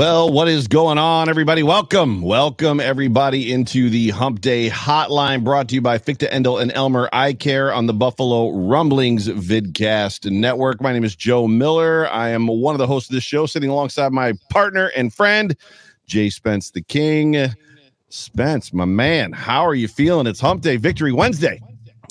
Well, what is going on, everybody? Welcome, welcome everybody into the Hump Day Hotline, brought to you by Fichte Endl and Elmer Eye Care on the Buffalo Rumblings Vidcast Network. My name is Joe Miller. I am one of the hosts of this show, sitting alongside my partner and friend, Jay Spence the King. Spence, my man, how are you feeling? It's Hump Day, Victory Wednesday.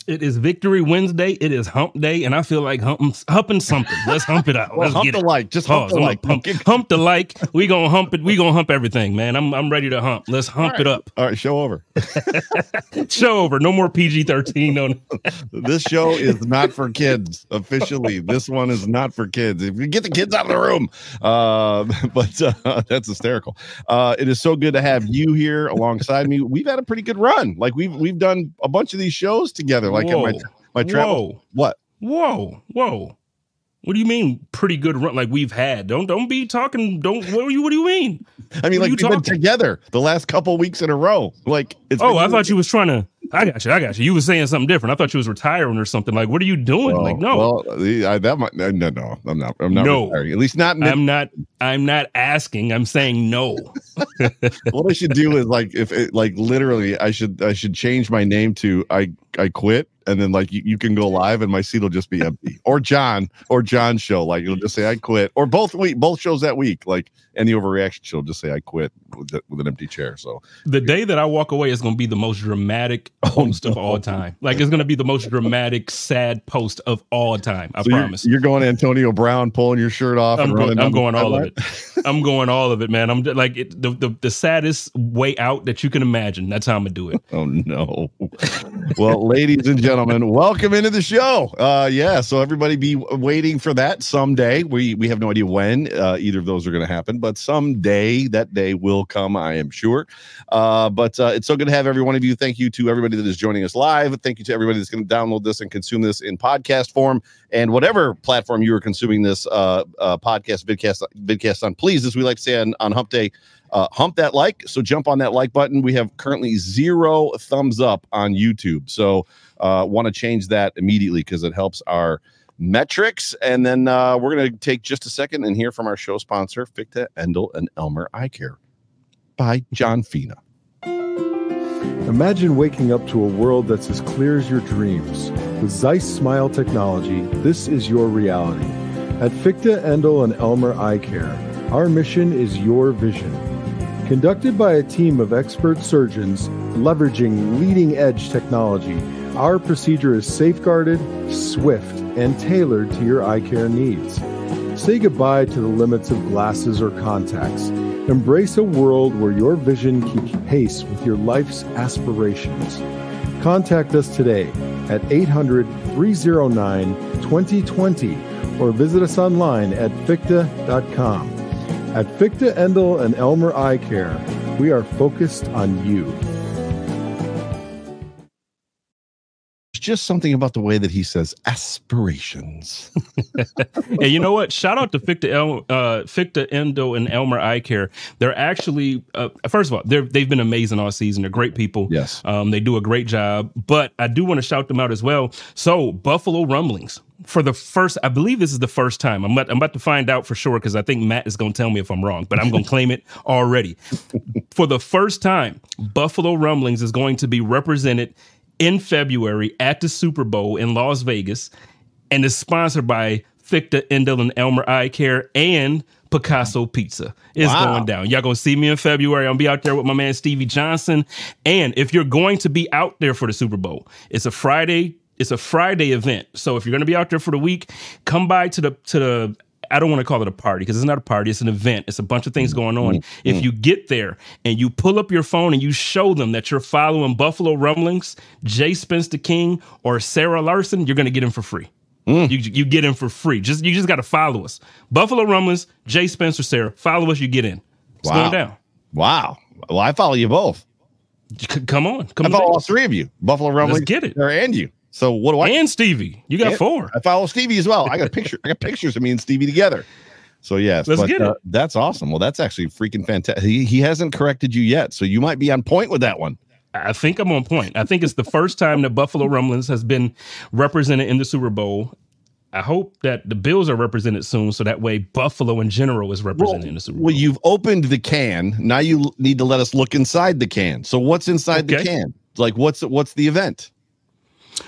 It is Victory Wednesday. It is Hump Day, and I feel like humping, humping something. Let's hump it out. Well, Let's hump get the it. like, just hump Pause. the like. Hump, hump the like. We gonna hump it. We gonna hump everything, man. I'm I'm ready to hump. Let's hump it up. All right, show over. Show over. No more PG thirteen. No. this show is not for kids officially this one is not for kids if you get the kids out of the room uh, but uh, that's hysterical uh, it is so good to have you here alongside me we've had a pretty good run like we've we've done a bunch of these shows together like my Whoa. my travel Whoa. what Whoa. Whoa. What do you mean pretty good run like we've had? Don't don't be talking. Don't what do you what do you mean? i mean What like we've been together the last couple weeks in a row like it's Oh, I thought you was trying to. I got you. I got you. You was saying something different. I thought you was retiring or something. Like, what are you doing? Well, like, no, well, I, that might no, no, I'm not. I'm not. No. retiring. At least not. I'm not. I'm not asking. I'm saying no. what I should do is like if it like literally I should I should change my name to I I quit and then like you, you can go live and my seat will just be empty or John or John's show like it'll just say I quit or both week both shows that week like any overreaction show just say I quit with, the, with an empty chair so The day that I walk away is going to be the most dramatic Oh, post of all time. Like, it's going to be the most dramatic, sad post of all time. I So you're- promise. you're, going Antonio Brown pulling your shirt off I'm, and go- running I'm going all of it. I'm going all of it, man. I'm like it, the, the the saddest way out that you can imagine. That's how I'm gonna do it. Oh no. well, ladies and gentlemen, welcome into the show. Uh yeah, so everybody be waiting for that someday. We we have no idea when uh, either of those are going to happen, but someday that day will come, I am sure. Uh but uh, it's so good to have every one of you. Thank you to everybody that is joining us live. Thank you to everybody that's going to download this and consume this in podcast form and whatever platform you are consuming this uh, uh podcast vidcast vidcast on. Please, as we like to say on, on Hump Day, uh, hump that like. So jump on that like button. We have currently zero thumbs up on YouTube. So uh, want to change that immediately because it helps our metrics. And then uh, we're going to take just a second and hear from our show sponsor, Fichte, Endl, and Elmer Eye Care by John Fina. Imagine waking up to a world that's as clear as your dreams. With Zeiss Smile technology, this is your reality. At Fichte, Endl, and Elmer Eye Care, our mission is your vision. Conducted by a team of expert surgeons leveraging leading edge technology, our procedure is safeguarded, swift, and tailored to your eye care needs. Say goodbye to the limits of glasses or contacts. Embrace a world where your vision keeps pace with your life's aspirations. Contact us today at 800 309 2020 or visit us online at ficta.com. At Fichte Endl and Elmer Eye Care, we are focused on you. Just something about the way that he says aspirations. and you know what? Shout out to Fichte, El, uh, Fichte Endo and Elmer Eye Care. They're actually, uh, first of all, they're, they've been amazing all season. They're great people. Yes. Um, they do a great job. But I do want to shout them out as well. So, Buffalo Rumblings. For the first, I believe this is the first time. I'm about, I'm about to find out for sure because I think Matt is going to tell me if I'm wrong, but I'm going to claim it already. For the first time, Buffalo Rumblings is going to be represented in February at the Super Bowl in Las Vegas and is sponsored by Fichte Endl and Elmer Eye Care and Picasso Pizza. It's Wow. going down. Y'all gonna see me in February. I'm gonna be out there with my man Stevie Johnson. And if you're going to be out there for the Super Bowl, it's a Friday. It's a Friday event. So if you're gonna be out there for the week, come by to the to the I don't want to call it a party because it's not a party. It's an event. It's a bunch of things mm, going on. Mm, if mm. you get there and you pull up your phone and you show them that you're following Buffalo Rumblings, Jay Spencer King, or Sarah Larson, you're going to get them for free. You, you get in for free. Just you just got to follow us. Buffalo Rumblings, Jay Spencer, Sarah. Follow us. You get in. It's Wow. going down. Wow. Well, I follow you both. C- come on, come I on, follow all three of you. Buffalo Rumblings. get it. Sarah, and you. So what do I? and Stevie. You got four. I follow Stevie as well. I got a picture. I got pictures of me and Stevie together. So yes, Let's but, get uh, it. that's awesome. Well, that's actually freaking fantastic. He, he hasn't corrected you yet, so you might be on point with that one. I think I'm on point. I think it's the first time that Buffalo Rumblings has been represented in the Super Bowl. I hope that the Bills are represented soon, so that way Buffalo in general is represented in the Super Bowl. Well, you've opened the can. Now you need to let us look inside the can. So what's inside the can? Like what's what's the event?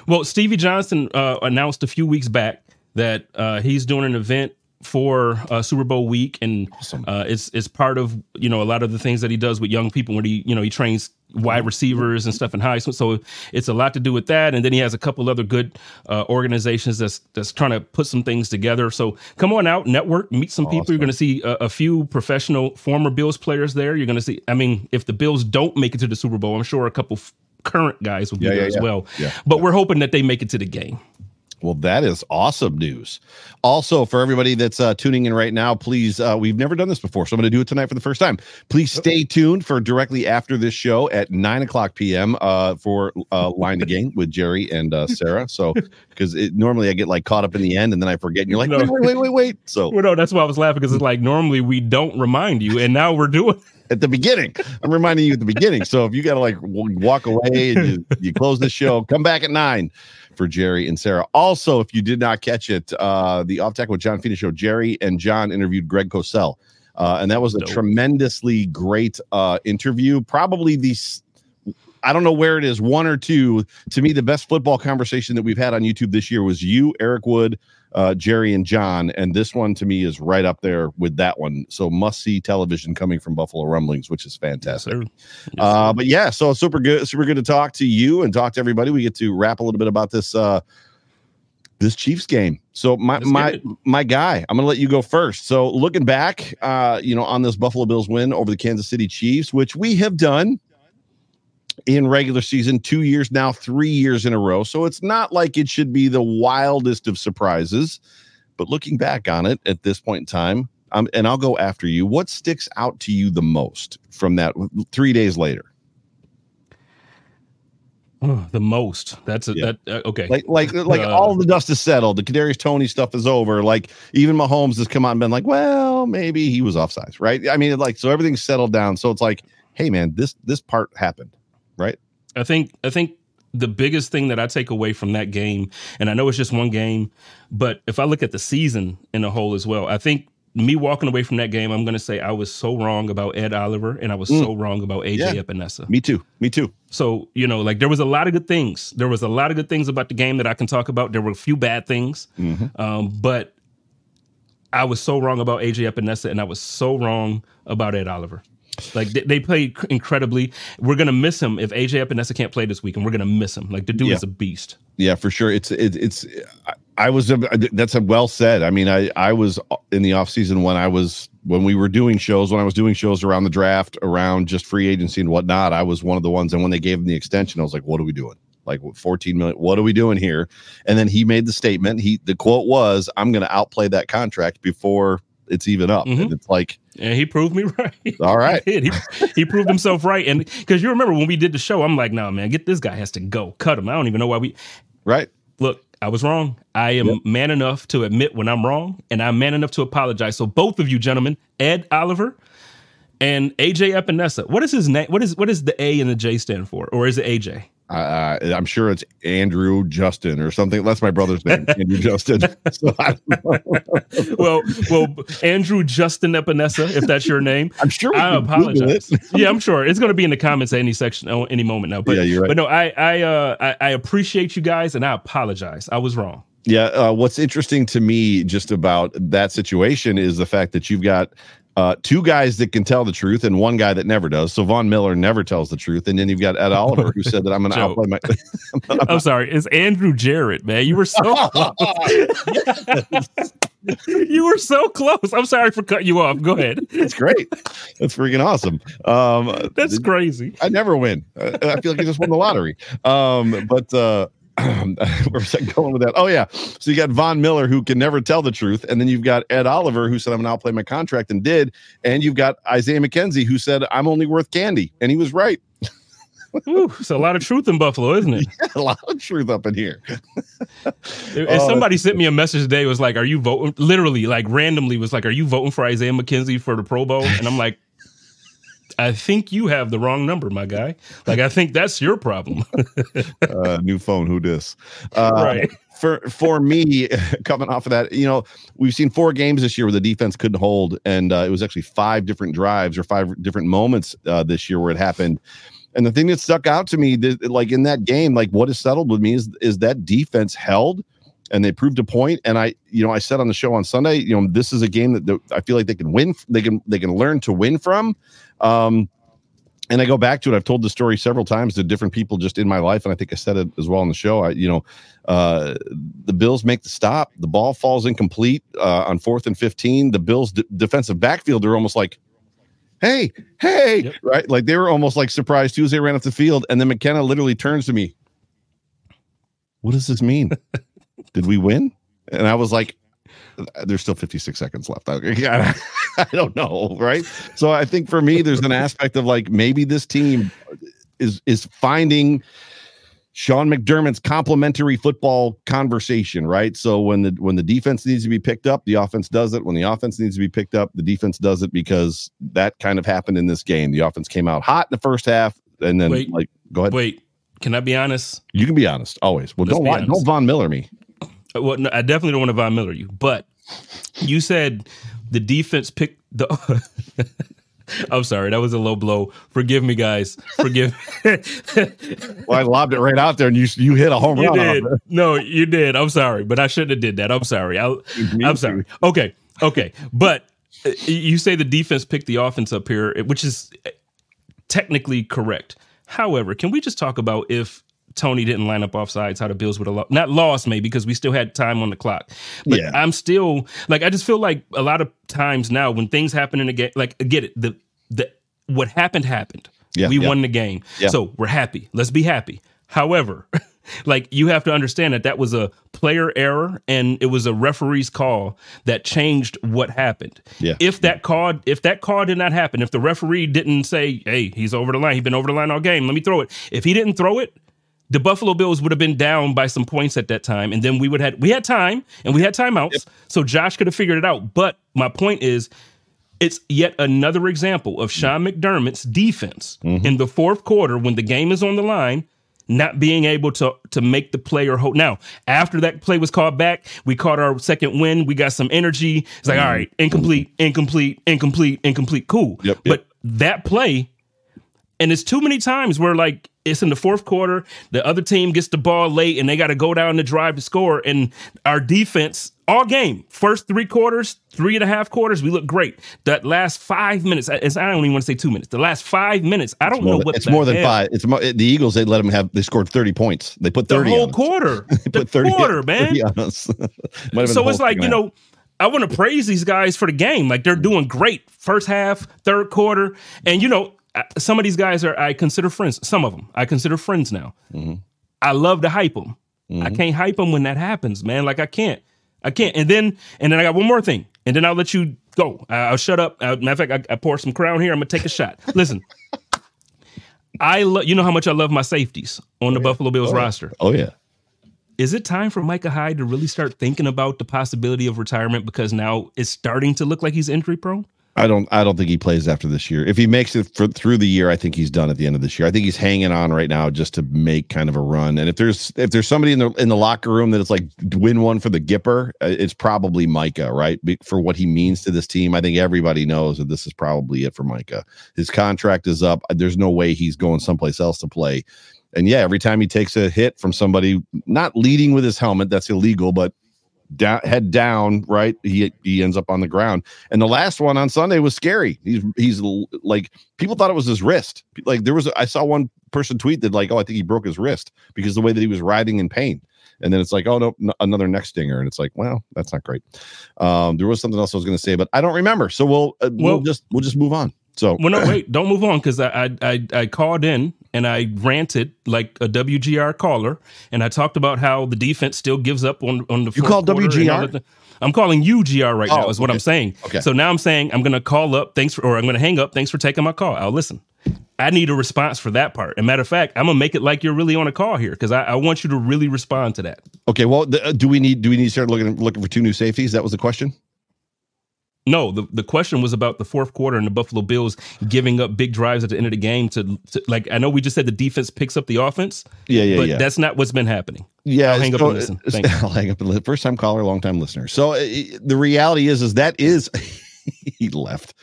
Well, Stevie Johnson uh, announced a few weeks back that uh, he's doing an event for uh, Super Bowl week, and Awesome. uh, it's it's part of you know a lot of the things that he does with young people when he you know he trains wide receivers and stuff in high school. So it's a lot to do with that, and then he has a couple other good uh, organizations that's that's trying to put some things together. So come on out, network, meet some people. You're going to see a, a few professional former Bills players there. You're going to see. I mean, if the Bills don't make it to the Super Bowl, I'm sure a couple. f- Current guys will be Yeah, there yeah, as yeah. well, Yeah, but we're hoping that they make it to the game. Well, that is awesome news. Also, for everybody that's uh, tuning in right now, please, uh, we've never done this before, so I'm going to do it tonight for the first time. Please stay tuned for directly after this show at 9 o'clock p.m. Uh, for uh, Line the Game with Jerry and uh, Sarah. So, because normally I get like caught up in the end and then I forget, and you're like, No. wait, wait, wait, wait, wait. So, Well, no, that's why I was laughing because it's like normally we don't remind you, and now we're doing. At the beginning. I'm reminding you at the beginning. So if you got to like walk away and you, you close the show, come back at nine for Jerry and Sarah. Also, if you did not catch it, uh, the Off Tackle with John Fina show, Jerry and John interviewed Greg Cosell. Uh, and that was a Dope. tremendously great uh, interview. Probably the, I don't know where it is, one or two. To me, the best football conversation that we've had on YouTube this year was you, Eric Wood, uh, Jerry, and John. And this one to me is right up there with that one. So must see television coming from Buffalo Rumblings, which is fantastic. sir. Yes, Uh, but yeah, so super good, super good to talk to you and talk to everybody. We get to wrap a little bit about this uh this Chiefs game. So my Let's my my guy, I'm gonna let you go first. So looking back, uh, you know, on this Buffalo Bills win over the Kansas City Chiefs, which we have done in regular season two years now, three years in a row. So it's not like it should be the wildest of surprises. But looking back on it at this point in time, um, and I'll go after you. What sticks out to you the most from that three days later? Oh, the most. That's a, Yeah. that. Uh, okay. Like, like, like Uh, all the dust is settled. The Kadarius Toney stuff is over. Like, even Mahomes has come out and been like, well, maybe he was offsides, right? I mean, like, so everything's settled down. So it's like, hey, man, this this part happened, right? I think I think the biggest thing that I take away from that game, and I know it's just one game, but if I look at the season in a whole as well, I think me walking away from that game, I'm going to say I was so wrong about Ed Oliver, and I was Mm. so wrong about AJ Yeah. Epenesa. Me too. Me too. So you know, like there was a lot of good things. There was a lot of good things about the game that I can talk about. There were a few bad things, Mhm. um, but I was so wrong about AJ Epenesa, and I was so wrong about Ed Oliver. Like they, they played incredibly. We're gonna miss him if AJ Epenesa can't play this week, and we're gonna miss him. Like the dude Yeah. is a beast. Yeah, for sure. It's it, it's. I, I was. That's a well said. I mean, I I was uh, in the off season when I was when we were doing shows when I was doing shows around the draft, around just free agency and whatnot. I was one of the ones. And when they gave him the extension, I was like, "What are we doing? Like 14 million? What are we doing here?" And then he made the statement. He the quote was, "I'm going to outplay that contract before it's even up." Mhm. And it's like, And he proved me right. all right, He, he, he proved himself right. And because you remember when we did the show, I'm like, no, man, get this guy has to go. Cut him. I don't even know why we. Right. Look, I was wrong. I am Yep. man enough to admit when I'm wrong, and I'm man enough to apologize. So both of you gentlemen, Ed Oliver and AJ Epenesa, what is his name? What is what is the A and the J stand for, or is it AJ? Uh, I'm sure it's Andrew Justin or something. That's my brother's name, Andrew Justin. So I well, well, Andrew Justin Epenesa, if that's your name. I'm sure I apologize. yeah, I'm sure it's going to be in the comments at any section, oh, any moment now. But Yeah, you're right. But no, I, I, uh, I, I appreciate you guys, and I apologize. I was wrong. Yeah, uh, what's interesting to me just about that situation is the fact that you've got uh, two guys that can tell the truth and one guy that never does. So Von Miller never tells the truth, and then you've got Ed Oliver who said that I'm going to outplay my. I'm sorry. It's Andrew Jarrett, man. You were so you were so close. I'm sorry for cutting you off. Go ahead. That's great. That's freaking awesome. Um, That's crazy. I never win. I, I feel like I just won the lottery. Um, but uh, where was I going with that? Oh yeah. So you got Von Miller who can never tell the truth, and then you've got Ed Oliver who said I'm going to outplay my contract and did, and you've got Isaiah McKenzie who said I'm only worth candy, and he was right. Ooh, it's a lot of truth in Buffalo, isn't it? a lot of truth up in here. And Oh, somebody sent me a message today. Was like, "Are you voting?" Literally, like randomly, was like, "Are you voting for Isaiah McKenzie for the Pro Bowl?" And I'm like, "I think you have the wrong number, my guy. Like, I think that's your problem." Uh, new phone, who dis? Uh, right. for for me coming off of that you know we've seen four games this year where the defense couldn't hold and uh, it was actually five different drives or five different moments uh, this year where it happened and the thing that stuck out to me that, like in that game like what has settled with me is is that defense held and they proved a point. and i you know i said on the show on sunday you know this is a game that the, i feel like they can win they can they can learn to win from um and I go back to it. I've told the story several times to different people just in my life, and I think I said it as well on the show. I, you know, uh, the Bills make the stop. The ball falls incomplete uh, on fourth and fifteen. The Bills' d- defensive backfield are almost like, "Hey, hey!" Yep. Right? Like they were almost like surprised Tuesday ran off the field, and then McKenna literally turns to me. What does this mean? Did we win? And I was like, there's still 56 seconds left. I, I don't know, right? So I think for me, there's an aspect of like maybe this team is is finding Sean McDermott's complementary football conversation, right? So when the when the defense needs to be picked up, the offense does it. When the offense needs to be picked up, the defense does it because that kind of happened in this game. The offense came out hot in the first half, and then Wait. like go ahead. Wait, can I be honest? You can be honest always. Well, Let's don't don't Von Miller me. Well, no, I definitely don't want to Von Miller you, but you said the defense picked the. I'm sorry, that was a low blow. Forgive me, guys. Forgive. Well, I lobbed it right out there, and you you hit a home you run. did. No, you did. I'm sorry, but I shouldn't have did that. I'm sorry. I, I'm too. sorry. Okay, okay, but uh, you say the defense picked the offense up here, which is uh, technically correct. However, can we just talk about if Toney didn't line up off sides, how the Bills would have lost? Not lost, maybe because we still had time on the clock. But Yeah. I'm still like I just feel like a lot of times now when things happen in a game, like get it, the the what happened happened. Yeah, we yeah. won the game, Yeah. so we're happy. Let's be happy. However, like you have to understand that that was a player error and it was a referee's call that changed what happened. Yeah. If that call, if that call did not happen, if the referee didn't say, "Hey, he's over the line. He's been over the line all game. Let me throw it." If he didn't throw it, the Buffalo Bills would have been down by some points at that time, and then we would have we had time and we had timeouts, so Josh could have figured it out. But my point is, it's yet another example of Sean mm-hmm. McDermott's defense mm-hmm. in the fourth quarter when the game is on the line, not being able to to make the player hold. Now, after that play was called back, we caught our second win. We got some energy. It's like, mm-hmm. all right, incomplete, incomplete, incomplete, incomplete. Cool. Yep, yep. But that play, and it's too many times where like it's in the fourth quarter, the other team gets the ball late and they got to go down the drive to score. And our defense, all game, first three quarters, three and a half quarters, we look great. That last five minutes, I don't even want to say two minutes. The last five minutes, I don't know than- what it's the more than hell. five. It's more, the Eagles. They let them have. They scored thirty points. They put The thirty. whole on quarter, They the put 30 quarter, man. 30 on us. Might have So it's like, you half. know, I want to praise these guys for the game. Like they're doing great first half, third quarter. And, you know, some of these guys are, I consider friends. Some of them I consider friends now. Mm-hmm. I love to hype them. I can't hype them when that happens, man. Like I can't. I can't. And then, and then I got one more thing. And then I'll let you go. I- I'll shut up. Uh, matter of fact, I, I pour some crown here. I'm going to take a shot. Listen. I love, you know how much I love my safeties on the Buffalo Bills roster Oh yeah. is it time for Micah Hyde to really start thinking about the possibility of retirement because now it's starting to look like he's injury prone? I don't. I don't think he plays after this year. If he makes it for, through the year, I think he's done at the end of this year. I think he's hanging on right now just to make kind of a run. And if there's if there's somebody in the in the locker room that it's like win one for the Gipper, uh, it's probably Micah, right? For what he means to this team, I think everybody knows that this is probably it for Micah. His contract is up. There's no way he's going someplace else to play. And yeah, every time he takes a hit from somebody not leading with his helmet, that's illegal, but down, head down, right? He he ends up on the ground. And the last one on Sunday was scary. He's he's like people thought it was his wrist. Like there was I saw one person tweet that like, oh, I think he broke his wrist because the way that he was writhing in pain. And then it's like, oh no, another neck stinger, and it's like, well, that's not great. Um, there was something else I was going to say, but I don't remember. So we'll uh, well, we'll just we'll just move on. So well, no, wait, don't move on because I, I I called in and I ranted like a WGR caller, and I talked about how the defense still gives up on on the. You call WGR? I'm calling you GR right oh, now. Is what okay. I'm saying. Okay. So now I'm saying I'm going to call up. Thanks for, or I'm going to hang up. Thanks for taking my call. I'll listen. I need a response for that part. And matter of fact, I'm gonna make it like you're really on a call here because I, I, want you to really respond to that. Okay. Well, the, uh, do we need do we need to start looking looking for two new safeties? That was the question. No, the, the question was about the fourth quarter and the Buffalo Bills giving up big drives at the end of the game to, to like I know we just said the defense picks up the offense. Yeah, yeah, but yeah. that's not what's been happening. Yeah, I'll hang up and listen. Thank I'll hang up and listen. First time caller, long time listener. So uh, the reality is, is that is he left.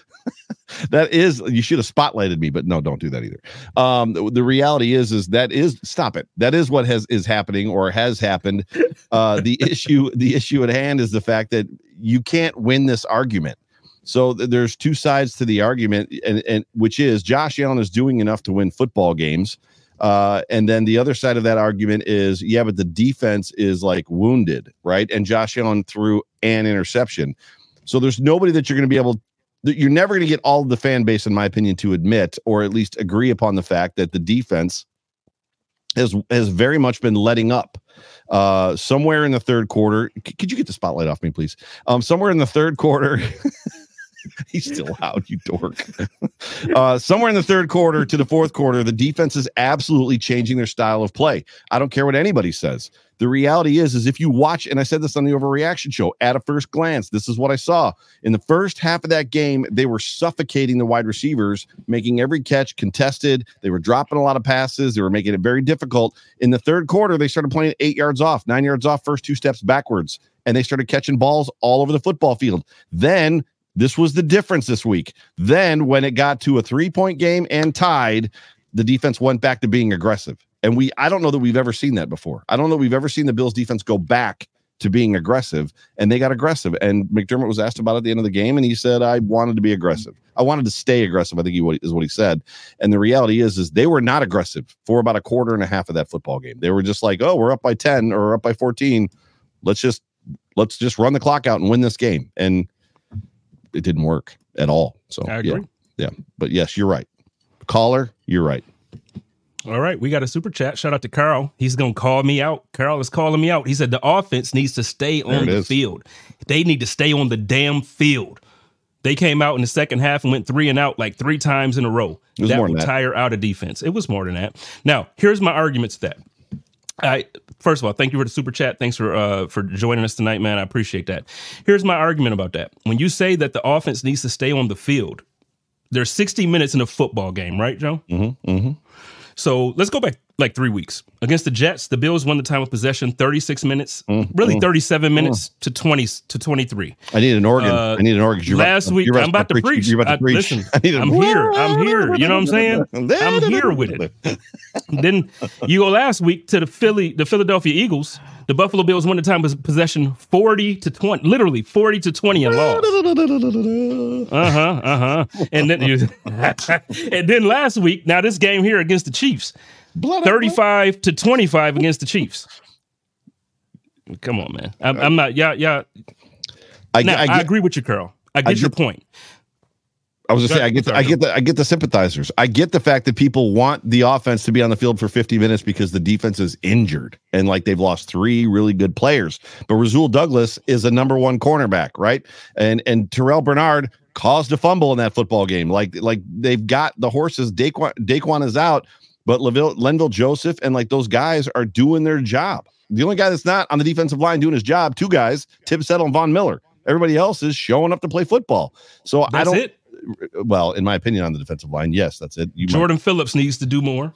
That is you should have spotlighted me but no don't do that either um the, the, reality is is that is stop it that is what has is happening or has happened uh the issue the issue at hand is the fact that you can't win this argument so th- there's two sides to the argument and, and which is josh allen is doing enough to win football games uh, and then the other side of that argument is, yeah, but the defense is like wounded, right? And Josh Allen threw an interception. So there's nobody that you're going to be able you're never going to get all of the fan base, in my opinion, to admit or at least agree upon the fact that the defense has has very much been letting up. Uh, somewhere in the third quarter, c- could you get the spotlight off me, please? Um, somewhere in the third quarter. He's still out, you dork. uh, somewhere in the third quarter to the fourth quarter, the defense is absolutely changing their style of play. I don't care what anybody says. The reality is, is if you watch, and I said this on the overreaction show, at a first glance, this is what I saw. In the first half of that game, they were suffocating the wide receivers, making every catch contested. They were dropping a lot of passes. They were making it very difficult. In the third quarter, they started playing eight yards off, nine yards off, first two steps backwards, and they started catching balls all over the football field. Then this was the difference this week. Then, when it got to a three point game and tied, the defense went back to being aggressive. And we, I don't know that we've ever seen that before. I don't know we've ever seen the Bills defense go back to being aggressive, and they got aggressive. And McDermott was asked about it at the end of the game, and he said, "I wanted to be aggressive. I wanted to stay aggressive." I think he is what he said. And the reality is, is they were not aggressive for about a quarter and a half of that football game. They were just like, "Oh, we're up by ten or up by 14. Let's just let's just run the clock out and win this game." And it didn't work at all. So I yeah, yeah. But yes, you're right. Caller, you're right. All right, we got a super chat. Shout out to Carl. He's gonna call me out. Carl is calling me out. He said the offense needs to stay on the is. field. They need to stay on the damn field. They came out in the second half and went three and out like three times in a row. that would tire out of defense. It was more than that. Now, here's my argument to that. I first of all, thank you for the super chat. Thanks for uh, for joining us tonight, man. I appreciate that. Here's my argument about that. When you say that the offense needs to stay on the field, there's 60 minutes in a football game, right, Joe? Mm-hmm, mm-hmm. So let's go back like three weeks against the Jets. The Bills won the time of possession, 36 minutes, mm, really mm, 37 minutes mm. to 20 to 23. I need an organ. Uh, I need an organ. You're last about, week, I'm about to preach. You're about to preach. I, listen, I'm here. I'm here. You know what I'm saying? I'm here with it. then you go last week to the Philly, the Philadelphia Eagles. The Buffalo Bills won the time of possession 40 to 20, literally 40 to 20 and lost. Uh-huh, uh-huh. And then you, and then last week, now this game here against the Chiefs, 35 to 25 against the Chiefs. Come on, man. I'm, I'm not, yeah, yeah. I, now, I, I, agree with you, Carl. I get I your point. I was gonna say I get the, I get the I get the sympathizers. I get the fact that people want the offense to be on the field for 50 minutes because the defense is injured and like they've lost three really good players. But Rasul Douglas is a number one cornerback, right? And and Terrel Bernard caused a fumble in that football game. Like like they've got the horses. Daquan, Daquan is out, but Laville, Linval Joseph and like those guys are doing their job. The only guy that's not on the defensive line doing his job, two guys, Tim Settle and Von Miller. Everybody else is showing up to play football. So I don't. it. Well, in my opinion, on the defensive line, yes, that's it. You might- Jordan Phillips needs to do more.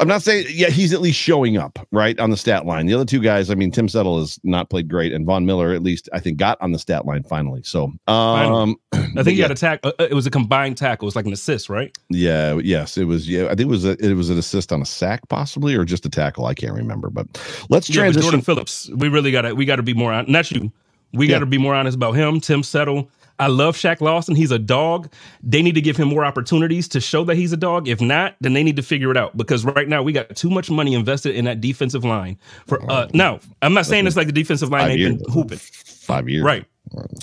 I'm not saying, yeah, he's at least showing up right on the stat line. The other two guys, I mean, Tim Settle has not played great, and Von Miller, at least, I think, got on the stat line finally. So, um, I think he yeah, had a tack. Uh, it was a combined tackle. It was like an assist, right? yeah, yes, it was. Yeah, I think it was a, it was an assist on a sack, possibly, or just a tackle. I can't remember. But let's Yeah, but transition. Jordan Phillips. We really got to we got to be more on. Not you. We got to be more honest about him. Tim Settle. I love Shaq Lawson. He's a dog. They need to give him more opportunities to show that he's a dog. If not, then they need to figure it out because right now we got too much money invested in that defensive line. For uh, now, I'm not saying it's like the defensive line ain't been hooping. Five years, Right.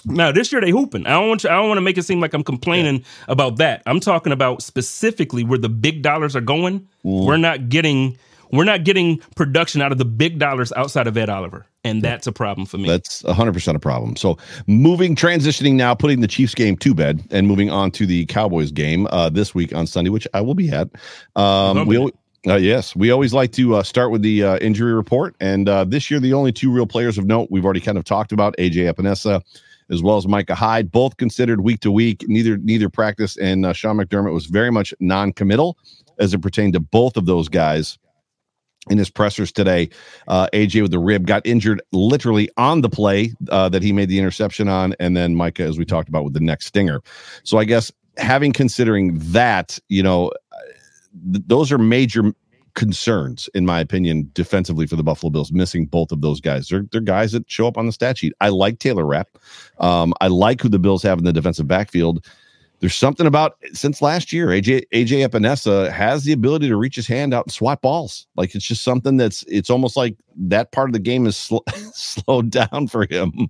Now this year they hooping. I don't want you, I don't want to make it seem like I'm complaining about that. I'm talking about specifically where the big dollars are going. Mm. We're not getting we're not getting production out of the big dollars outside of Ed Oliver, and that's a problem for me. That's 100% a problem. So, moving, transitioning now, putting the Chiefs game to bed and moving on to the Cowboys game uh, this week on Sunday, which I will be at. Um, we, uh, yes, we always like to uh, start with the uh, injury report. And uh, this year, the only two real players of note we've already kind of talked about AJ Epenesa as well as Micah Hyde, both considered week to week. Neither neither practice, and uh, Sean McDermott was very much non-committal as it pertained to both of those guys in his pressers today. Uh, AJ with the rib got injured literally on the play uh, that he made the interception on, and then Micah, as we talked about, with the next stinger. So I guess having considering that, you know, th- those are major concerns in my opinion defensively for the buffalo bills missing both of those guys they're, they're guys that show up on the stat sheet i like taylor rapp um, i like who the bills have in the defensive backfield there's something about since last year aj aj epenesa has the ability to reach his hand out and swat balls like it's just something that's it's almost like that part of the game is sl- slowed down for him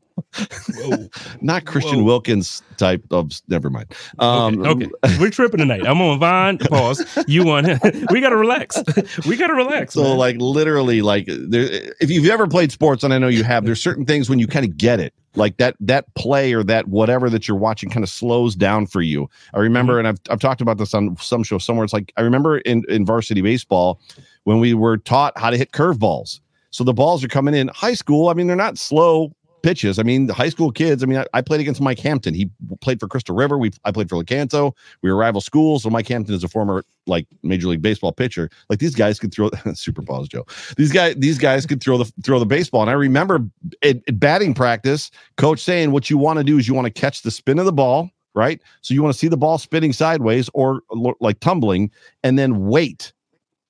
not christian Whoa. wilkins type of never mind um okay, okay. we're tripping tonight. I'm on Vine. Pause. You on? We gotta relax. We gotta relax. So man. like literally like there if you've ever played sports and I know you have there's certain things when you kind of get it like that that play or that whatever that you're watching kind of slows down for you. I remember mm-hmm. and I've I've talked about this on some show somewhere it's like I remember in in varsity baseball when we were taught how to hit curveballs. So the balls are coming in high school. I mean they're not slow pitches. I mean the high school kids. I mean I, I played against Mike Hampton. He played for Crystal River. We I played for Lecanto. We were rival schools. So Mike Hampton is a former like major league baseball pitcher. Like these guys could throw super balls, Joe. These guys, these guys could throw the throw the baseball. And I remember at, at batting practice, coach saying, "What you want to do is you want to catch the spin of the ball, right? So you want to see the ball spinning sideways or like tumbling, and then wait.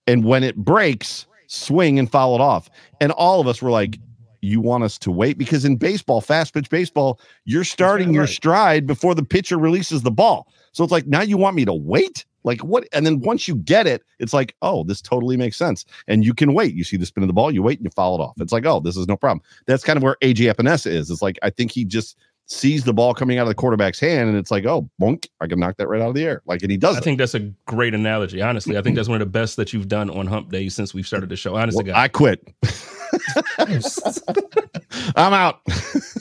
And when it breaks, swing and foul it off. And all of us were like." You want us to wait because in baseball, fast pitch baseball, you're starting your right. stride before the pitcher releases the ball. So it's like now you want me to wait? Like what? And then once you get it, it's like, oh, this totally makes sense. And you can wait. You see the spin of the ball, you wait and you foul it off. It's like, oh, this is no problem. That's kind of where AJ Epenesa is. It's like I think he just sees the ball coming out of the quarterback's hand, and it's like, oh, bonk, I can knock that right out of the air. Like, and he does. I it. think that's a great analogy. Honestly, I think that's one of the best that you've done on Hump Day since we've started the show. Honestly, Well, I quit. I'm out.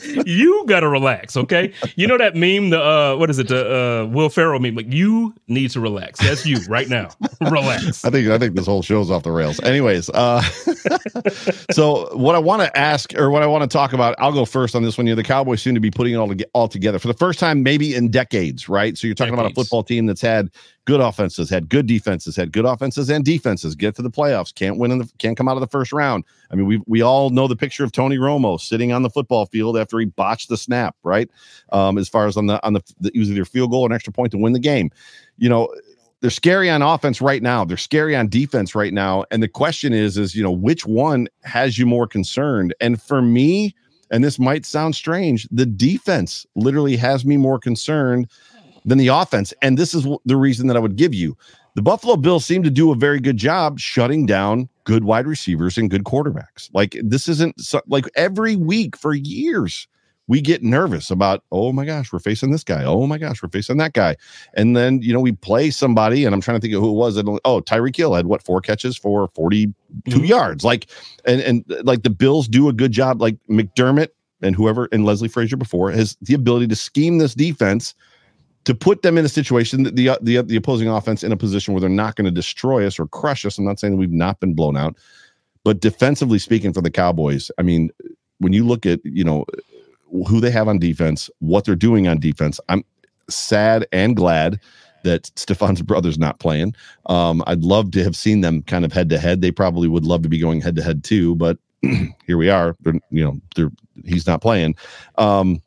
you gotta relax, okay? You know that meme, the uh, what is it, the uh, Will Ferrell meme? Like you need to relax. That's you right now. relax. I think I think this whole show's off the rails. Anyways, uh so what I want to ask or what I want to talk about, I'll go first on this one. You know, the Cowboys seem to be putting it all, to, all together for the first time maybe in decades, right? So you're talking about a football team that's had good offenses, had good defenses, had good offenses and defenses, get to the playoffs, can't win in the can't come out of the first round. I mean, we we all know the picture of Tony Romo sitting on the football field after he botched the snap, right? Um, as far as on the on the, the it was either field goal or an extra point to win the game. You know, they're scary on offense right now. They're scary on defense right now. And the question is, is you know, which one has you more concerned? And for me, and this might sound strange, the defense literally has me more concerned than the offense. And this is the reason that I would give you. The Buffalo Bills seem to do a very good job shutting down good wide receivers and good quarterbacks. Like this isn't so, like every week for years we get nervous about, oh my gosh, we're facing this guy. Oh my gosh, we're facing that guy. And then, you know, we play somebody, and I'm trying to think of who it was. And oh, Tyreek Hill had what four catches for 42 Mhm. yards. Like, and and like the Bills do a good job. Like McDermott and whoever and Leslie Frazier before has the ability to scheme this defense to put them in a situation that the the the opposing offense in a position where they're not going to destroy us or crush us. I'm not saying we've not been blown out, but defensively speaking, for the Cowboys, I mean, when you look at you know who they have on defense, what they're doing on defense, I'm sad and glad that Stefon's brother's not playing. Um, I'd love to have seen them kind of head to head. They probably would love to be going head to head too, but here we are. They're, you know, they're he's not playing. Um,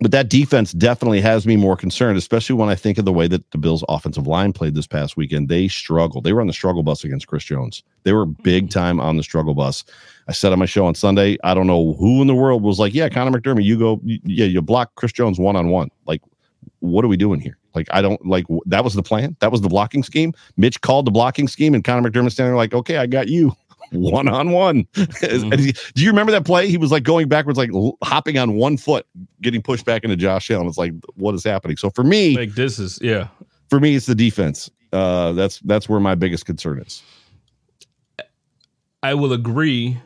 but that defense definitely has me more concerned, especially when I think of the way that the Bills' offensive line played this past weekend. They struggled. They were on the struggle bus against Chris Jones. They were big mm-hmm. time on the struggle bus. I said on my show on Sunday, I don't know who in the world was like, yeah, Connor McDermott, you go, yeah, you block Chris Jones one on one. Like, what are we doing here? Like, I don't like that was the plan. That was the blocking scheme. Mitch called the blocking scheme, and Connor McDermott standing there like, okay, I got you one on one. Do you remember that play? He was like going backwards, like hopping on one foot, getting pushed back into Josh Allen. It's like, what is happening? So for me, like this is yeah. For me, it's the defense. Uh, that's that's where my biggest concern is. I will agree.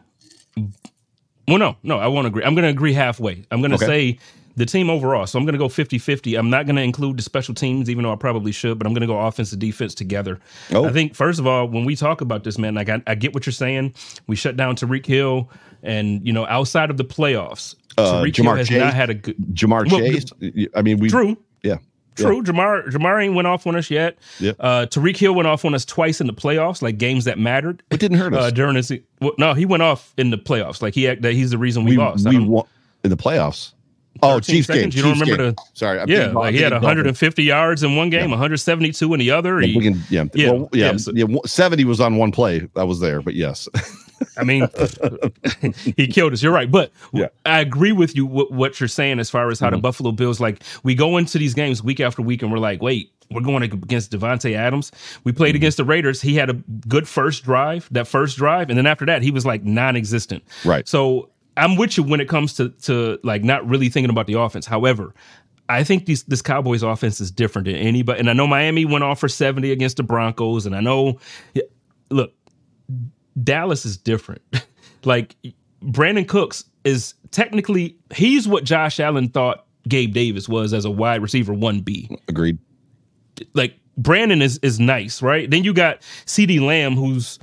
Well, no, no, I won't agree. I'm going to agree halfway. I'm going to okay. say the team overall. So I'm going to go 50 50. I'm not going to include the special teams, even though I probably should, but I'm going to go offense and defense together. Oh. I think, first of all, when we talk about this, man, like I, I, get what you're saying. We shut down Tyreek Hill, and, you know, outside of the playoffs, uh, Tyreek Hill has Chase, not had a good. Ja'Marr well, Chase. I mean, we. True. Yeah. True. Yeah. Jamar Ja'Marr ain't went off on us yet. Yeah. Uh, Tyreek Hill went off on us twice in the playoffs, like games that mattered. It didn't hurt uh, us uh, during his. Well, no, he went off in the playoffs. Like he that he's the reason we, we lost. We won in the playoffs. Oh, Chiefs game. You don't remember game. the? Sorry, I'm yeah, like he had 150 yards in one game, yeah. 172 in the other. He, can, yeah, yeah, well, yeah, yeah, so, yeah, 70 was on one play. I was there, but yes. I mean, he killed us. You're right, but yeah. I agree with you what, what you're saying as far as how mm-hmm. the Buffalo Bills like we go into these games week after week, and we're like, wait, we're going against Davante Adams. We played mm-hmm. against the Raiders. He had a good first drive, that first drive, and then after that, he was like non-existent. Right. So I'm with you when it comes to to like not really thinking about the offense. However, I think these this Cowboys offense is different than anybody. And I know Miami went off for 70 against the Broncos, and I know look, Dallas is different. like Brandin Cooks is technically he's what Josh Allen thought Gabe Davis was as a wide receiver 1B. Agreed. Like Brandin is is nice, right? Then you got CeeDee Lamb who's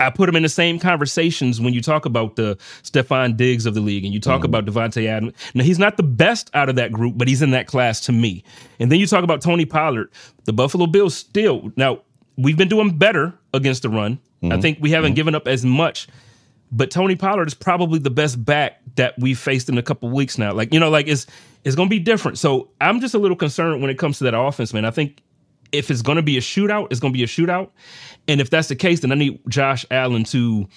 I put him in the same conversations when you talk about the Stefon Diggs of the league and you talk mm-hmm. about Davante Adams. Now he's not the best out of that group, but he's in that class to me. And then you talk about Tony Pollard. The Buffalo Bills still now we've been doing better against the run. Mm-hmm. I think we haven't mm-hmm. given up as much. But Tony Pollard is probably the best back that we've faced in a couple weeks now. Like, you know, like it's it's gonna be different. So I'm just a little concerned when it comes to that offense, man. I think if it's gonna be a shootout, it's gonna be a shootout. And if that's the case, then I need Josh Allen to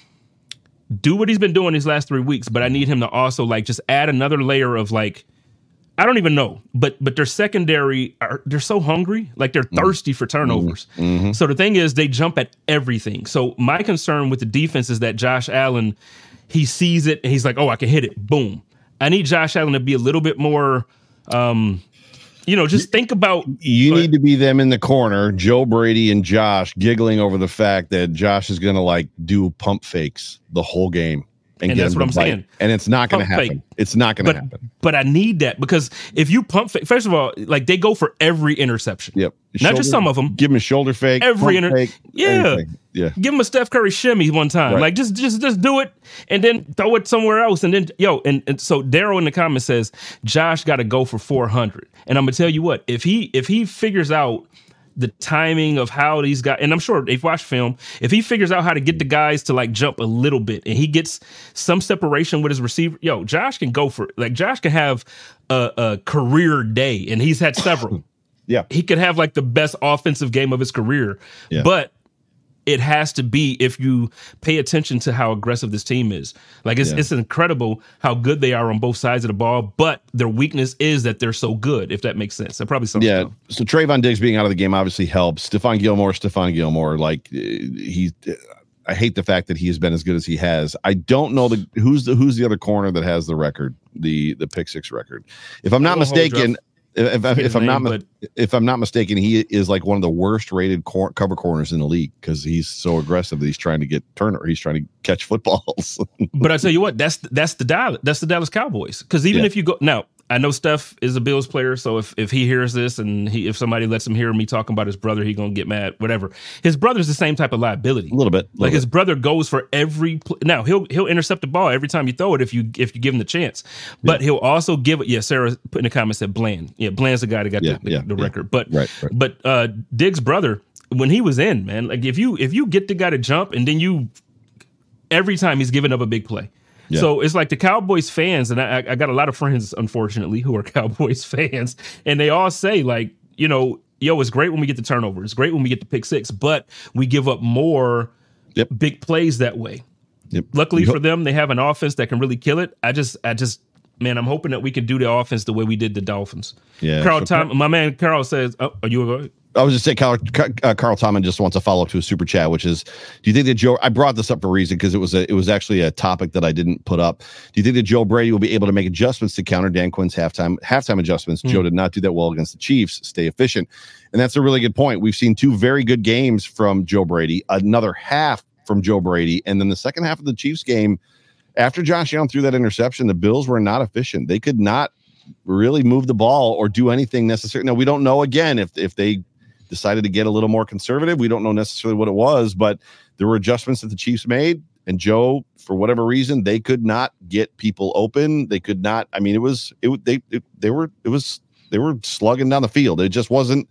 do what he's been doing these last three weeks, but I need him to also like just add another layer of like I don't even know, but but their secondary are they're so hungry, like they're mm-hmm. thirsty for turnovers. Mm-hmm. So the thing is, they jump at everything. So my concern with the defense is that Josh Allen, he sees it and he's like, oh, I can hit it, boom. I need Josh Allen to be a little bit more um, you know, just think about. You need to be them in the corner, Joe Brady and Josh giggling over the fact that Josh is going to like do pump fakes the whole game and, and that's what I'm bite. saying. And it's not going to happen. Fake. It's not going to happen. But I need that because if you pump fake, first of all, like they go for every interception. Yep. Not just some of them. Give him a shoulder fake. Every inter- fake, yeah. Anything. Yeah. Give him a Steph Curry shimmy one time. Right. Like just just just do it and then throw it somewhere else. And then yo, and, and so Daryl in the comments says Josh got to go for 400. And I'm gonna tell you what, if he if he figures out the timing of how these guys, and I'm sure they've watched film. If he figures out how to get the guys to like jump a little bit, and he gets some separation with his receiver, yo, Josh can go for it. Like Josh can have a, a career day, and he's had several. yeah, he could have like the best offensive game of his career. Yeah. But it has to be if you pay attention to how aggressive this team is. Like it's yeah. it's incredible how good they are on both sides of the ball, but their weakness is that they're so good. If that makes sense, that probably something. Yeah. So Trevon Diggs being out of the game obviously helps. Stephon Gilmore, Stephon Gilmore, like eh, he. I hate the fact that he has been as good as he has. I don't know the who's the who's the other corner that has the record, the the pick six record. If I'm not mistaken, if, if, if I'm name, not but... if I'm not mistaken, he is like one of the worst rated cor- cover corners in the league because he's so aggressive that he's trying to get Turner. He's trying to catch footballs. but I tell you what, that's that's the Dallas that's the Dallas Cowboys. Because even yeah. if you go now, I know Steph is a Bills player, so if, if he hears this and he if somebody lets him hear me talking about his brother, he gonna get mad. Whatever. His brother's the same type of liability. A little bit. little Like his bit. brother goes for every pl- now he'll he'll intercept the ball every time you throw it if you if you give him the chance. But he'll also give it. Yeah, Sarah put in the comments said Bland. Yeah, Bland's the guy that got Yeah, the, the, yeah, the yeah. record. But Right, right. but uh Diggs' brother when he was in man, like if you if you get the guy to jump and then you every time he's giving up a big play. Yeah. So it's like the Cowboys fans, and I, I got a lot of friends, unfortunately, who are Cowboys fans, and they all say like, you know, yo, it's great when we get the turnover, it's great when we get the pick six, but we give up more Yep. big plays that way. Yep. Luckily for them, they have an offense that can really kill it. I just, I just, man, I'm hoping that we can do the offense the way we did the Dolphins. Yeah, Carl so- Tom, my man Carl says, oh, are you a I was just saying, Carl, uh, Carl Tomlin just wants to follow up to a super chat, which is, do you think that Joe? I brought this up for a reason because it was a, it was actually a topic that I didn't put up. Do you think that Joe Brady will be able to make adjustments to counter Dan Quinn's halftime halftime adjustments? Joe did not do that well against the Chiefs. Stay efficient, and that's a really good point. We've seen two very good games from Joe Brady, another half from Joe Brady, and then the second half of the Chiefs game. After Josh Allen threw that interception, the Bills were not efficient. They could not really move the ball or do anything necessary. Now we don't know again if if they decided to get a little more conservative. We don't know necessarily what it was, but there were adjustments that the Chiefs made. And Joe, for whatever reason, they could not get people open. They could not. I mean, it was it. They it, they were it was they were slugging down the field. It just wasn't.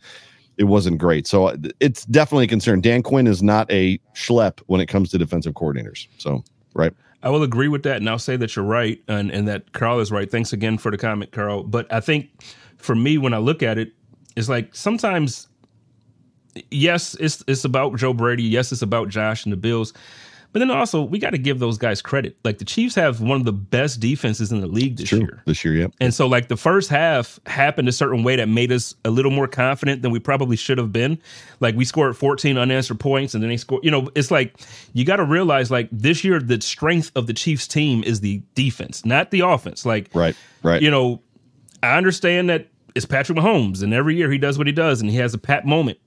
It wasn't great. So uh, it's definitely a concern. Dan Quinn is not a schlep when it comes to defensive coordinators. So right. I will agree with that, and I'll say that you're right, and, and that Carl is right. Thanks again for the comment, Carl. But I think for me, when I look at it, it's like sometimes, yes, it's it's about Joe Brady. Yes, it's about Josh and the Bills. But then also, we got to give those guys credit. Like the Chiefs have one of the best defenses in the league this True. year. This year, yep. And so, like, the first half happened a certain way that made us a little more confident than we probably should have been. Like, we scored 14 unanswered points, and then they scored, you know, it's like you got to realize, like, this year, the strength of the Chiefs team is the defense, not the offense. Like, Right. Right. you know, I understand that it's Patrick Mahomes, and every year he does what he does, and he has a pat moment.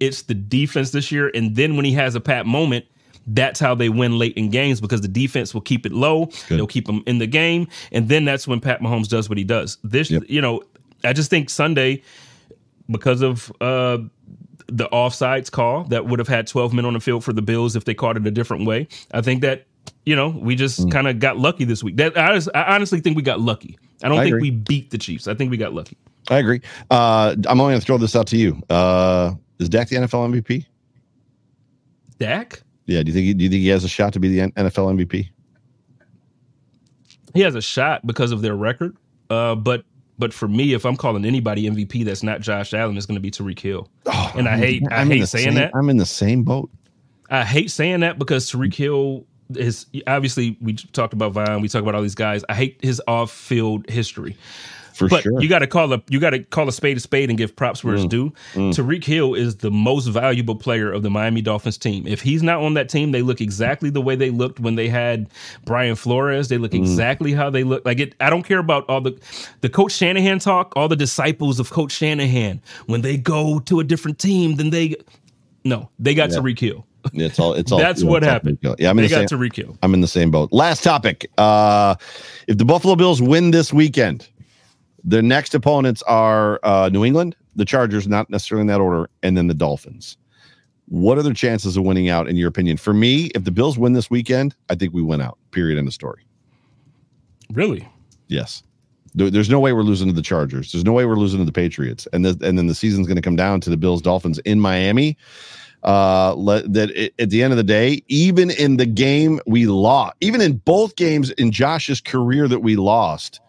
It's the defense this year, and then when he has a pat moment, that's how they win late in games because the defense will keep it low. They'll keep them in the game, and then that's when Pat Mahomes does what he does. This, Yep. you know, I just think Sunday because of uh, the offsides call that would have had 12 men on the field for the Bills if they caught it a different way. I think that you know we just Mm. kind of got lucky this week. That I, just- I honestly think we got lucky. I don't I think agree. we beat the Chiefs. I think we got lucky. I agree. Uh, I'm only going to throw this out to you. Uh, is Dak the NFL MVP? Dak, Yeah. Do you think he, do you think he has a shot to be the NFL MVP? he has a shot because of their record. Uh, but but for me, if I'm calling anybody MVP that's not Josh Allen, it's going to be Tyreek Hill. and I hate I I'm in hate saying same- that. I'm in the same boat. I hate saying that because Tyreek Hill is obviously we talked about Vine, we talked about all these guys. I hate his off-field history. For but sure. you got to call a you got to call a spade a spade and give props where Mm. it's due. Tyreek Hill is the most valuable player of the Miami Dolphins team. If he's not on that team, they look exactly the way they looked when they had Brian Flores. They look Mm. exactly how they look. Like it, I don't care about all the the Coach Shanahan talk. All the disciples of Coach Shanahan when they go to a different team, then they no, they got Yeah. Tyreek Hill. it's all. It's all. That's yeah, what it's happened. Yeah, I'm in they the got same. Tyreek Hill. I'm in the same boat. Last topic. Uh, if the Buffalo Bills win this weekend, their next opponents are uh, New England, the Chargers, not necessarily in that order, and then the Dolphins. What are their chances of winning out, in your opinion? For me, if the Bills win this weekend, I think we win out. Period. End of story. Really? Yes. There's no way we're losing to the Chargers. There's no way we're losing to the Patriots. And the, and then the season's going to come down to the Bills Dolphins in Miami. Uh, let, that it, at the end of the day, even in the game we lost, even in both games in Josh's career that we lost,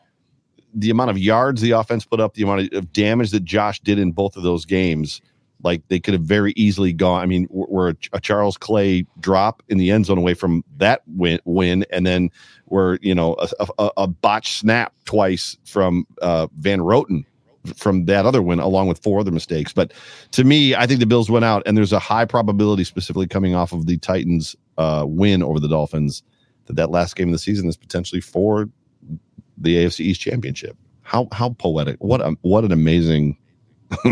the amount of yards the offense put up, the amount of, damage that Josh did in both of those games, like they could have very easily gone. I mean, we're, a, Charles Clay drop in the end zone away from that win, win and then we're you know a, a, a botch snap twice from uh, Van Roten from that other win, along with four other mistakes. But to me, I think the Bills went out, and there's a high probability, specifically coming off of the Titans' uh, win over the Dolphins, that that last game of the season is potentially for the AFC East Championship. How how poetic! What a what an amazing.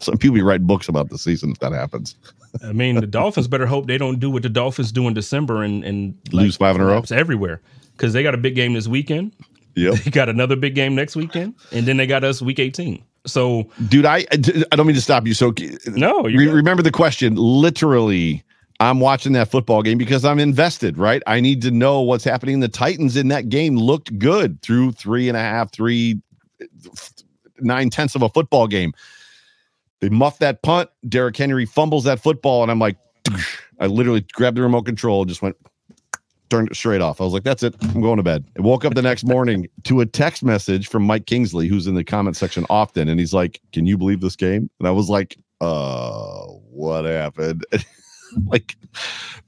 Some people be writing books about the season if that happens. I mean, the Dolphins better hope they don't do what the Dolphins do in December and and Lose five in a row? everywhere because they got a big game this weekend. Yep. They got another big game next weekend, and then they got us week 18. So, dude, I I don't mean to stop you. So no, re- remember the question. Literally, I'm watching that football game because I'm invested. Right, I need to know what's happening. The Titans in that game looked good through three and a half, three, nine tenths of a football game. They muff that punt. Derrick Henry fumbles that football, and I'm like, I literally grabbed the remote control, just went turned it straight off. I was like, that's it. I'm going to bed. I woke up the next morning to a text message from Mike Kingsley, who's in the comment section often. And he's like, Can you believe this game? And I was like, uh, what happened? like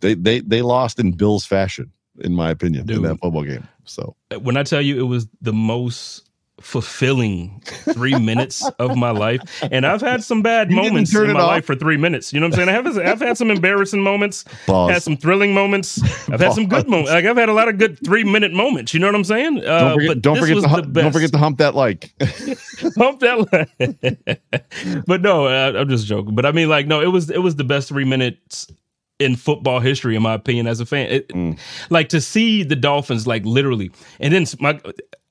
they they they lost in Bills fashion, in my opinion, Dude. in that football game. So when I tell you it was the most fulfilling three minutes of my life. And I've had some bad you moments in my off. life for three minutes. You know what I'm saying? I have I've had some embarrassing moments, Pause. had some thrilling moments. I've had some good moments. Like I've had a lot of good three minute moments. You know what I'm saying? Uh, don't forget, don't forget, to, hum, don't forget to hump that like. hump that like. but no, I, I'm just joking. But I mean, like, no, it was it was the best three minutes in football history, in my opinion, as a fan. It, mm. Like to see the Dolphins, like literally, and then my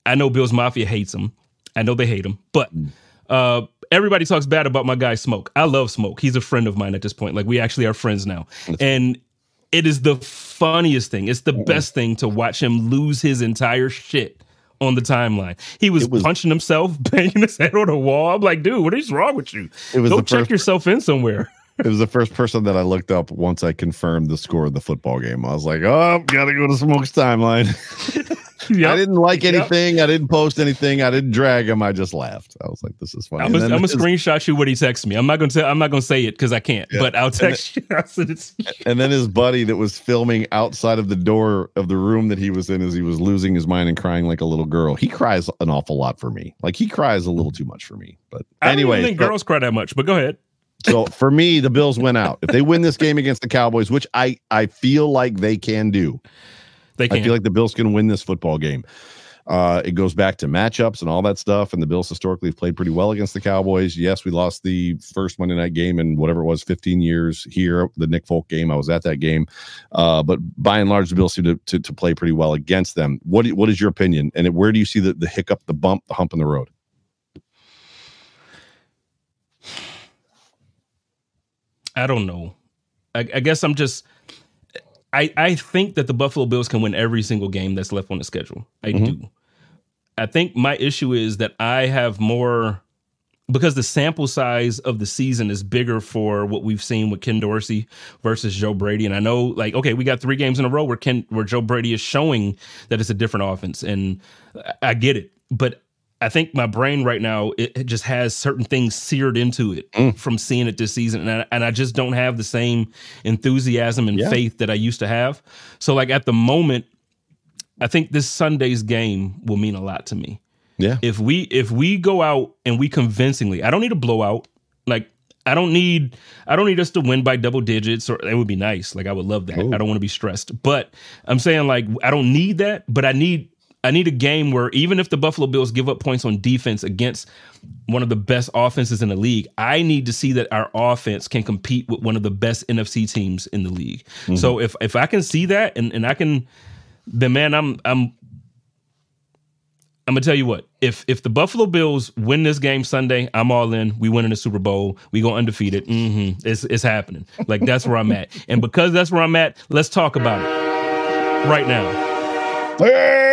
I know Bills Mafia hates him. I know they hate him, but mm. uh, everybody talks bad about my guy Smoke. I love Smoke. He's a friend of mine at this point. Like we actually are friends now, and it is the funniest thing. It's the best thing to watch him lose his entire shit on the timeline. He was, was, punching himself, banging his head on the wall. I'm like, dude, what is wrong with you? It was Go check first, yourself in somewhere. it was the first person that I looked up once I confirmed the score of the football game. I was like, oh, gotta go to Smoke's timeline. Yep. I didn't like anything. Yep. I didn't post anything. I didn't drag him. I just laughed. I was like, "This is funny." I'm gonna screenshot you what he texted me. I'm not gonna tell. I'm not gonna say it because I can't. Yeah. But I'll text and you. you. And then his buddy that was filming outside of the door of the room that he was in as he was losing his mind and crying like a little girl. He cries an awful lot for me. Like he cries a little too much for me. But anyway, I don't think girls cry that much. But go ahead. So for me, the Bills went out. If they win this game against the Cowboys, which I I feel like they can do, they can. I feel like the Bills can win this football game. Uh, it goes back to matchups and all that stuff. And the Bills historically have played pretty well against the Cowboys. Yes, we lost the first Monday night game in whatever it was, 15 years here, the Nick Folk game. I was at that game. Uh, but by and large, the Bills seem to, to, to, play pretty well against them. What, what is your opinion? And where do you see the, the hiccup, the bump, the hump in the road? I don't know. I, I guess I'm just. I, I think that the Buffalo Bills can win every single game that's left on the schedule. I mm-hmm. do. I think my issue is that I have more because the sample size of the season is bigger for what we've seen with Ken Dorsey versus Joe Brady. And I know, like, okay, we got three games in a row where Ken, where Joe Brady is showing that it's a different offense, and I get it. But I think my brain right now it, it just has certain things seared into it mm. from seeing it this season, and I, and I just don't have the same enthusiasm and yeah. faith that I used to have. So, like at the moment, I think this Sunday's game will mean a lot to me. Yeah. If we if we go out and we convincingly, I don't need a blowout. Like I don't need I don't need us to win by double digits or it would be nice. Like I would love that. Ooh. I don't want to be stressed. But I'm saying like I don't need that, but I need I need a game where even if the Buffalo Bills give up points on defense against one of the best offenses in the league, I need to see that our offense can compete with one of the best NFC teams in the league. Mm-hmm. So if if I can see that and, and I can then man, I'm I'm I'm gonna tell you what. If if the Buffalo Bills win this game Sunday, I'm all in. We win in the Super Bowl. We go undefeated. Mm-hmm. It's it's happening. Like that's where I'm at. And because that's where I'm at, let's talk about it right now. Third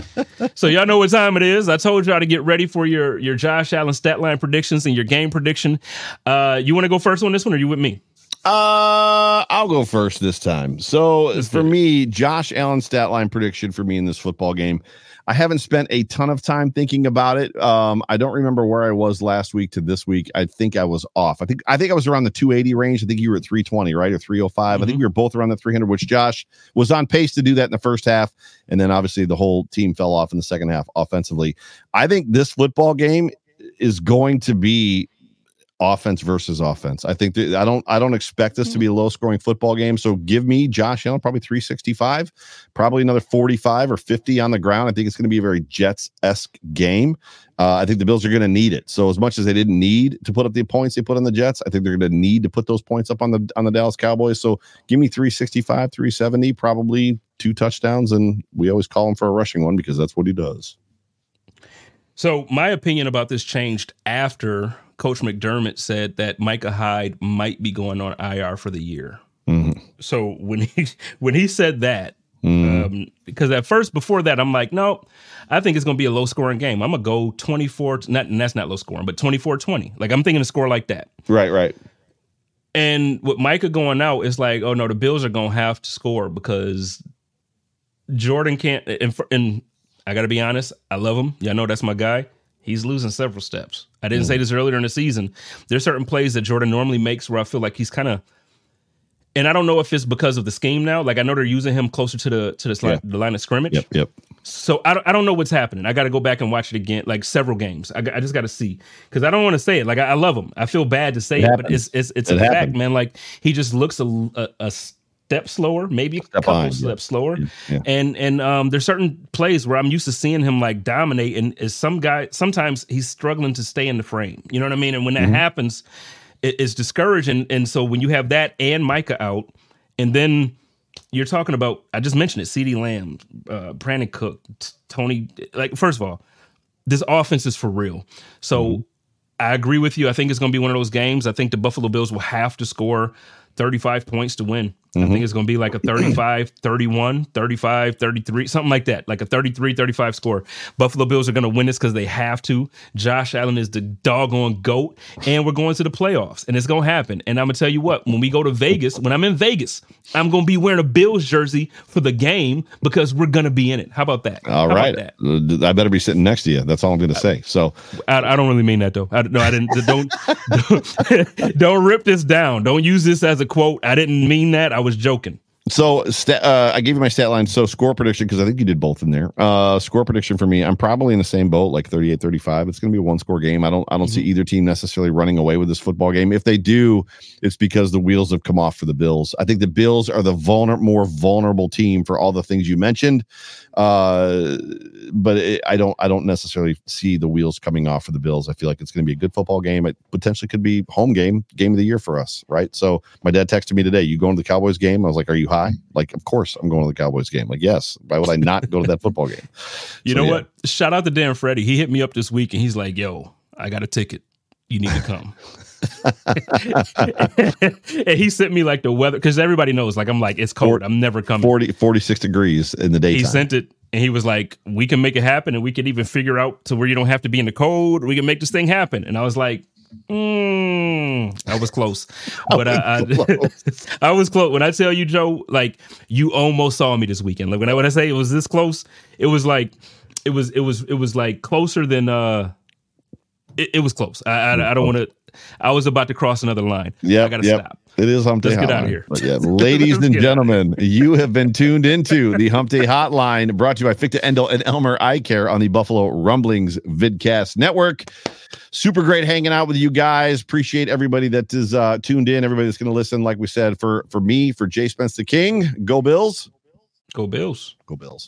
so y'all know what time it is. I told y'all to get ready for your your Josh Allen stat line predictions and your game prediction. Uh, you want to go first on this one, or you with me? Uh, I'll go first this time. So Let's for me, Josh Allen stat line prediction for me in this football game. I haven't spent a ton of time thinking about it. Um, I don't remember where I was last week to this week. I think I was off. I think I think I was around the 280 range. I think you were at 320, right, or 305. Mm-hmm. I think mm-hmm. we were both around the 300, which Josh was on pace to do that in the first half, and then obviously the whole team fell off in the second half offensively. I think this football game is going to be offense versus offense. I think that I don't I don't expect this to be a low scoring football game. So give me Josh Allen probably 365, probably another 45 or 50 on the ground. I think it's going to be a very Jets esque game. Uh, I think the Bills are going to need it. So as much as they didn't need to put up the points they put on the Jets, I think they're going to need to put those points up on the on the Dallas Cowboys. So give me 365, 370, probably two touchdowns, and we always call him for a rushing one because that's what he does. So my opinion about this changed after Coach McDermott said that Micah Hyde might be going on IR for the year. Mhm. So when he when he said that, Mhm. um, because at first before that I'm like, no, I think it's going to be a low scoring game. I'm gonna go 24. Not and that's not low scoring, but 24-20. Like I'm thinking a score like that. Right, right. And with Micah going out, it's like, oh no, the Bills are gonna have to score because Jordan can't. And, for- and I got to be honest, I love him. Y'all know that's my guy. He's losing several steps. I didn't say mm. this earlier in the season. There's certain plays that Jordan normally makes where I feel like he's kind of. And I don't know if it's because of the scheme now. Like I know they're using him closer to the to the, Yeah. the line of scrimmage. Yep, yep. So I don't, I don't know what's happening. I got to go back and watch it again, like several games. I, I just got to see because I don't want to say it. Like I, I love him. I feel bad to say It it, but it's it's it's It a fact, man. Like he just looks a, a, a step slower, maybe a Step couple behind, yeah. steps slower. Yeah. And and um, there's certain plays where I'm used to seeing him like dominate, and is some guy sometimes he's struggling to stay in the frame. You know what I mean? And when that Mm-hmm. happens, it, it's discouraging. And so when you have that and Micah out, and then you're talking about I just mentioned it, CeeDee Lamb, uh, Brandin Cook, T- Toney. Like first of all, this offense is for real. So I agree with you. I think it's going to be one of those games. I think the Buffalo Bills will have to score 35 points to win. I think it's going to be like a 35, 31, 35, 33, something like that, like a 33, 35 score. Buffalo Bills are going to win this because they have to. Josh Allen is the doggone GOAT, and we're going to the playoffs, and it's going to happen. And I'm going to tell you what, when we go to Vegas, when I'm in Vegas, I'm going to be wearing a Bills jersey for the game because we're going to be in it. How about that? All How about right. that? Uh, I better be sitting next to you. That's all I'm going to say. So I, I don't really mean that though. I, no, I didn't. Don't, don't don't rip this down. Don't use this as a quote. I didn't mean that. I was joking. So sta uh, I gave you my stat line. So score prediction, because I think you did both in there. Uh, score prediction for me, I'm probably in the same boat, like 38 35. It's going to be a one score game. I don't I don't see either team necessarily running away with this football game. If they do, it's because the wheels have come off for the Bills. I think the Bills are the vulner- more vulnerable team for all the things you mentioned. Uh, but it, I don't I don't necessarily see the wheels coming off for the Bills. I feel like it's going to be a good football game. It potentially could be home game, game of the year for us, right? So my dad texted me today, "You going to the Cowboys game?" I was like, "Are you high?" Like, of course I'm going to the Cowboys game. Like, yes. Why would I not go to that football game? You So, know yeah. what? Shout out to Dan Freddy. He hit me up this week and he's like, "Yo, I got a ticket. You need to come." and he sent me like the weather because everybody knows. Like I'm like, it's cold. Four- I'm never coming. 40, 46 degrees in the day he sent it and he was like, "We can make it happen, and we can even figure out to where you don't have to be in the code. We can make this thing happen." And I was like, mm, "I was close, but I, I, I was close." When I tell you, Joe, like you almost saw me this weekend. Like when I when I say it was this close, it was like it was it was it was like closer than uh, it, it was close. I I, I don't want to. I was about to cross another line. Yeah, I gotta yep. stop. It is Hump Day Let's get Hotline. outta here. But yeah, ladies and gentlemen, you have been tuned into the Hump Day Hotline, brought to you by Fichte Endl and Elmer Eye Care on the Buffalo Rumblings Vidcast Network. Super great hanging out with you guys. Appreciate everybody that is uh, tuned in. Everybody that's going to listen. Like we said, for for me, for Jay Spence the King, go Bills, Go Bills. go Bills.